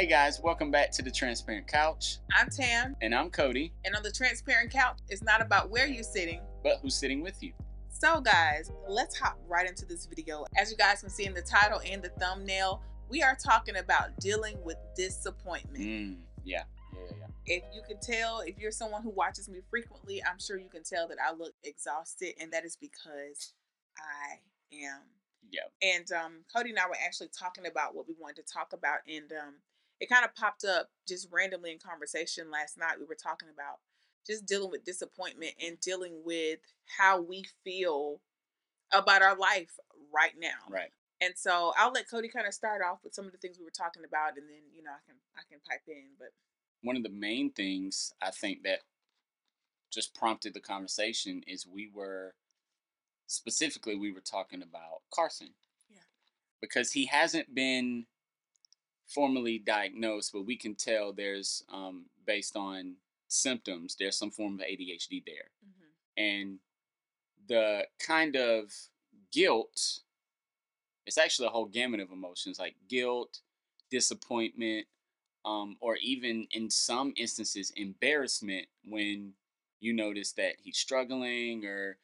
Hey guys, welcome back to the Transparent Couch. I'm Tam, And I'm Cody, and on the Transparent Couch, it's not about where you're sitting. but who's sitting with you? So, guys, let's hop right into this video. As you guys can see in the title and the thumbnail, we are talking about dealing with disappointment. Mm, yeah, yeah, yeah, yeah. If you can tell, if you're someone who watches me frequently, I'm sure you can tell that I look exhausted, and that is because I am. Yeah. And um, Cody and I were actually talking about what we wanted to talk about, and um, it kind of popped up just randomly in conversation last night. We were talking about just dealing with disappointment and dealing with how we feel about our life right now. Right. And so I'll let Cody kind of start off with some of the things we were talking about, and then you know I can I can pipe in. But One of the main things I think that just prompted the conversation is we were specifically we were talking about Carson. Yeah. Because he hasn't been formally diagnosed, but we can tell there's um, based on symptoms, there's some form of ADHD there. and the kind of guilt it's actually a whole gamut of emotions like guilt disappointment um, or even in some instances embarrassment when you notice that he's struggling or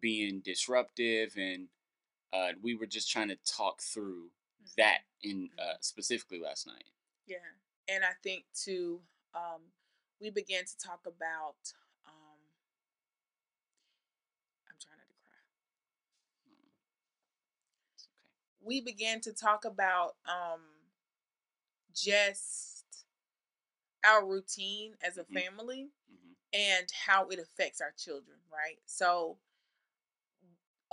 being disruptive and uh, we were just trying to talk through. That in uh, specifically last night Yeah, and I think too, um, we began to talk about. Um, I'm trying not to cry. It's okay We began to talk about um, just our routine as a Mhm. family hmm and how it affects our children, right? So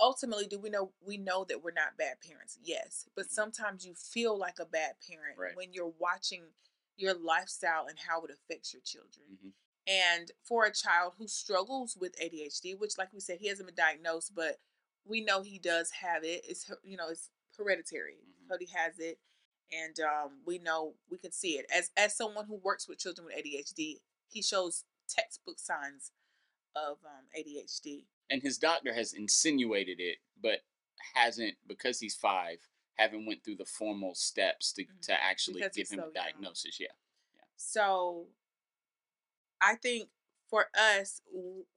ultimately, do we know we know that we're not bad parents? Yes, but Mhm. sometimes you feel like a bad parent Right. when you're watching your lifestyle and how it affects your children. hmm And for a child who struggles with ADHD, which, like we said, he hasn't been diagnosed, but we know he does have it. It's you know it's hereditary. Mhm. Cody has it, and um, we know we can see it. As as someone who works with children with ADHD, he shows textbook signs of um, ADHD. And his doctor has insinuated it but hasn't because he's five haven't went through the formal steps to, Mhm. to actually Because give him so a diagnosis yeah yeah. So I think for us,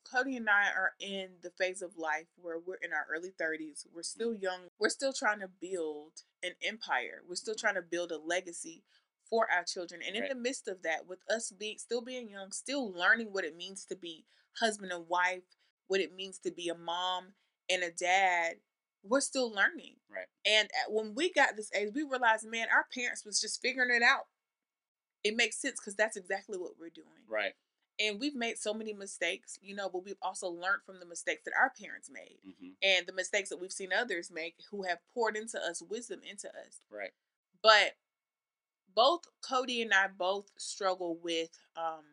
Cody and I are in the phase of life where we're in our early 30s. We're still young. We're still trying to build an empire. We're still trying to build a legacy for our children. And in Right. the midst of that, with us being still being young, still learning what it means to be husband and wife, what it means to be a mom and a dad, we're still learning. right And when we got this age, we realized, man, our parents was just figuring it out. It makes sense because that's exactly what we're doing. right And we've made so many mistakes, you know, but we've also learned from the mistakes that our parents made hmm and the mistakes that we've seen others make who have poured into us wisdom into us. right But both Cody and I both struggle with um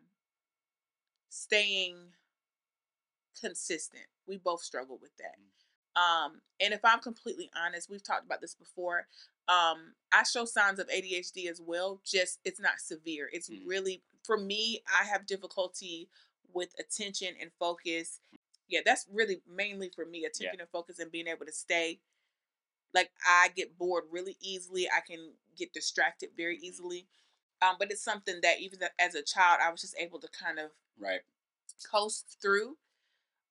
staying consistent. We both struggle with that. Um, and if I'm completely honest, we've talked about this before. Um, I show signs of ADHD as well. Just it's not severe. It's Mhm. really for me. I have difficulty with attention and focus. Yeah, that's really mainly for me. Attention and focus and being able to stay. Like I get bored really easily. I can get distracted very easily. Um, but it's something that even as a child, I was just able to kind of right coast through.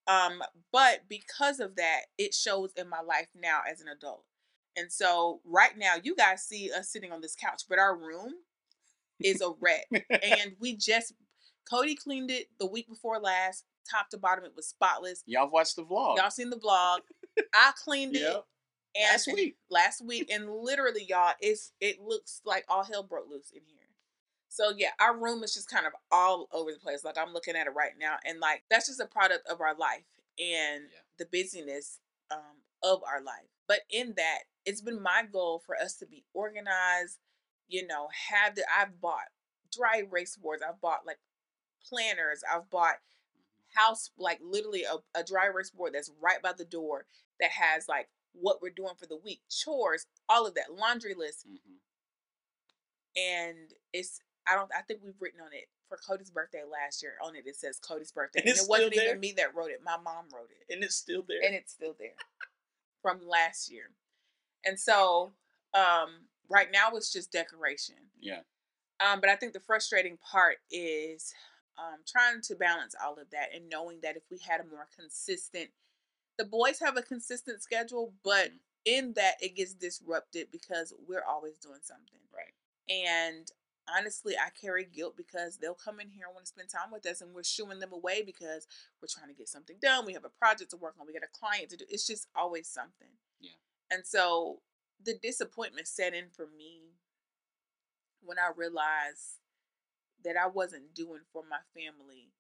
Um, but because of that, it shows in my life now as an adult. And so right now, you guys see us sitting on this couch, but our room is a wreck. and we just Cody cleaned it the week before last, top to bottom. It was spotless. y'all watched the vlog Y'all seen the vlog. I cleaned it and last week last week, and literally, y'all, it's it looks like all hell broke loose in here. So yeah, our room is just kind of all over the place. Like I'm looking at it right now, and like that's just a product of our life and Yeah. the busyness um, of our life. But in that, it's been my goal for us to be organized. You know, have the I've bought dry erase boards. I've bought like planners. I've bought house like literally a, a dry erase board that's right by the door that has like what we're doing for the week, chores, all of that, laundry list, hmm and it's I don't I think we've written on it for Cody's birthday last year. On it it says Cody's birthday, And and, it wasn't there? even me that wrote it. My mom wrote it, and it's still there and it's still there from last year. And so um right now it's just decoration. yeah Um, but I think the frustrating part is um, trying to balance all of that and knowing that if we had a more consistent, the boys have a consistent schedule, but mm-hmm. in that it gets disrupted because we're always doing something. Right. And honestly, I carry guilt because they'll come in here and want to spend time with us, and we're shooing them away because we're trying to get something done. We have a project to work on. We got a client to do. It's just always something. Yeah. And so the disappointment set in for me when I realized that I wasn't doing for my family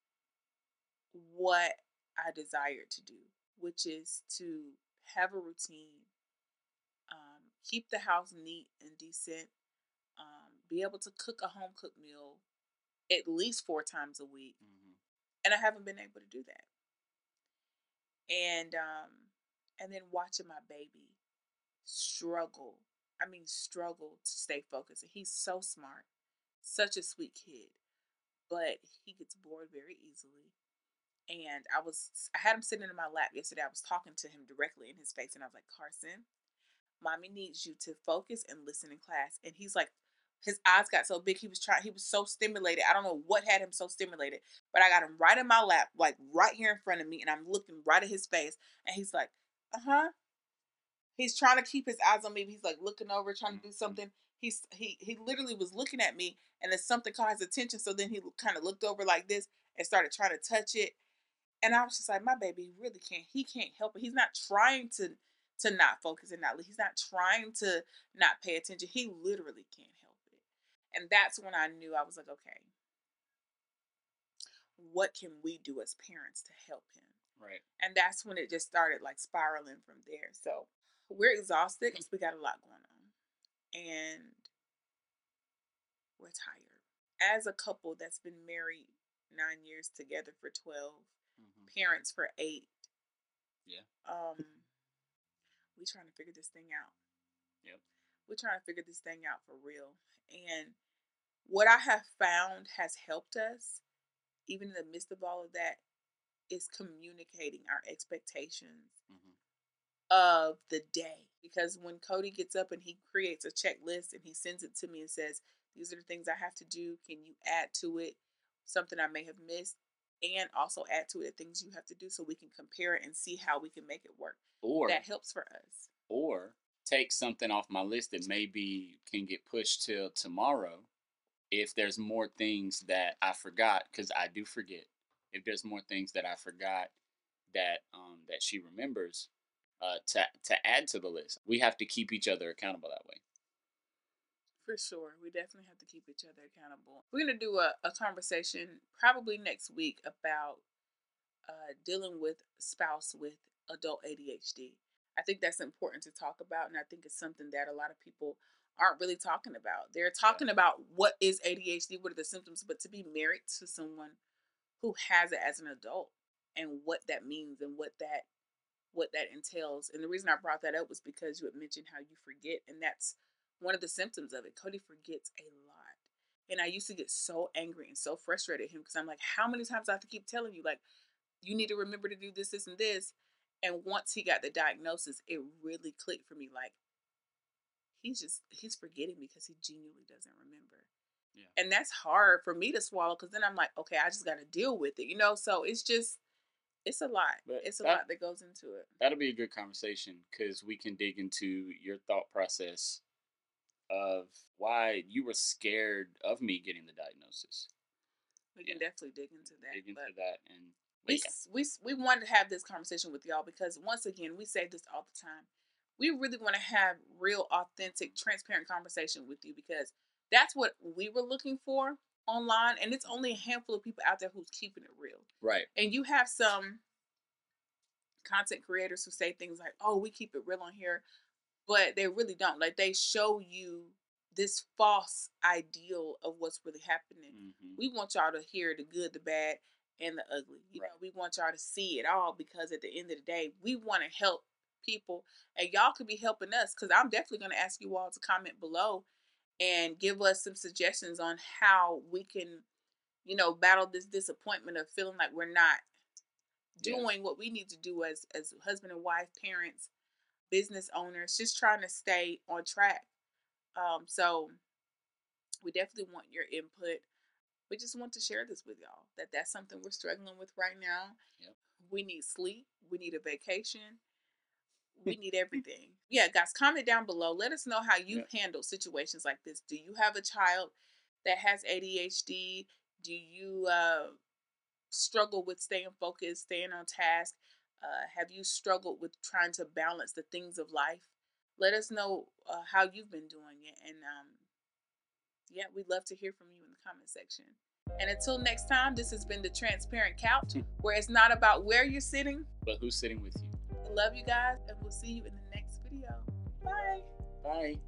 what I desired to do, which is to have a routine, um, keep the house neat and decent, be able to cook a home cooked meal at least four times a week. Mm-hmm. And I haven't been able to do that. And um, and then watching my baby struggle. I mean, struggle to stay focused. And he's so smart, such a sweet kid, but he gets bored very easily. And I was, I had him sitting in my lap yesterday. I was talking to him directly in his face, and I was like, Carson, mommy needs you to focus and listen in class. And he's like, his eyes got so big he was trying he was so stimulated i don't know what had him so stimulated but i got him right in my lap like right here in front of me and i'm looking right at his face and he's like uh-huh he's trying to keep his eyes on me he's like looking over trying to do mm-hmm. something he's he he literally was looking at me and then something caught his attention so then he kind of looked over like this and started trying to touch it and i was just like my baby really can't he can't help it he's not trying to to not focus and not he's not trying to not pay attention he literally can't and that's when I knew I was like, okay, what can we do as parents to help him? Right. And that's when it just started like spiraling from there. So we're exhausted because we got a lot going on. And we're tired. As a couple that's been married nine years together for 12, mm-hmm. parents for eight. Yeah. Um, we trying to figure this thing out. Yep. We're trying to figure this thing out for real. And what I have found has helped us, even in the midst of all of that, is communicating our expectations mm-hmm. of the day. Because when Cody gets up and he creates a checklist and he sends it to me and says, These are the things I have to do. Can you add to it something I may have missed? And also add to it things you have to do so we can compare it and see how we can make it work. Or that helps for us. Or take something off my list that maybe can get pushed till tomorrow if there's more things that I forgot because I do forget. If there's more things that I forgot that um, that she remembers uh, to to add to the list we have to keep each other accountable that way. For sure we definitely have to keep each other accountable. We're to do a, a conversation probably next week about uh, dealing with spouse with adult adhd I think that's important to talk about, and I think it's something that a lot of people aren't really talking about. They're talking yeah. about what is ADHD, what are the symptoms, but to be married to someone who has it as an adult and what that means and what that what that entails. And the reason I brought that up was because you had mentioned how you forget, and that's one of the symptoms of it. Cody forgets a lot. And I used to get so angry and so frustrated at him because I'm like, how many times do I have to keep telling you, like, you need to remember to do this, this, and this. And once he got the diagnosis, it really clicked for me like he's just he's forgetting because he genuinely doesn't remember. Yeah. And that's hard for me to swallow because then I'm like, okay, I just got to deal with it, you know? So it's just, it's a lot. But it's a that, lot that goes into it. That'll be a good conversation because we can dig into your thought process of why you were scared of me getting the diagnosis. We can definitely dig into that. Dig into that and we, we, we wanted to have this conversation with y'all because once again, we say this all the time. We really want to have real, authentic, transparent conversation with you because that's what we were looking for online. And it's only a handful of people out there who's keeping it real. Right. And you have some content creators who say things like, oh, we keep it real on here, but they really don't. Like they show you this false ideal of what's really happening. Mm-hmm. We want y'all to hear the good, the bad, and the ugly. You right. know, we want y'all to see it all because at the end of the day, we want to help people and y'all could be helping us because I'm definitely going to ask you all to comment below and give us some suggestions on how we can, you know, battle this disappointment of feeling like we're not doing yeah. what we need to do as as husband and wife, parents, business owners, just trying to stay on track. Um, so we definitely want your input. We just want to share this with y'all that that's something we're struggling with right now. Yep. We need sleep. We need a vacation. We need everything. Yeah, guys, comment down below. Let us know how you yep. handle situations like this. Do you have a child that has ADHD? Do you uh, struggle with staying focused, staying on task? Uh, have you struggled with trying to balance the things of life? Let us know uh, how you've been doing it. And um, yeah, we'd love to hear from you in the comment section. And until next time, this has been the Transparent Couch, hmm. where it's not about where you're sitting, but who's sitting with you. I love you guys, and we'll see you in the next video. Bye. Bye.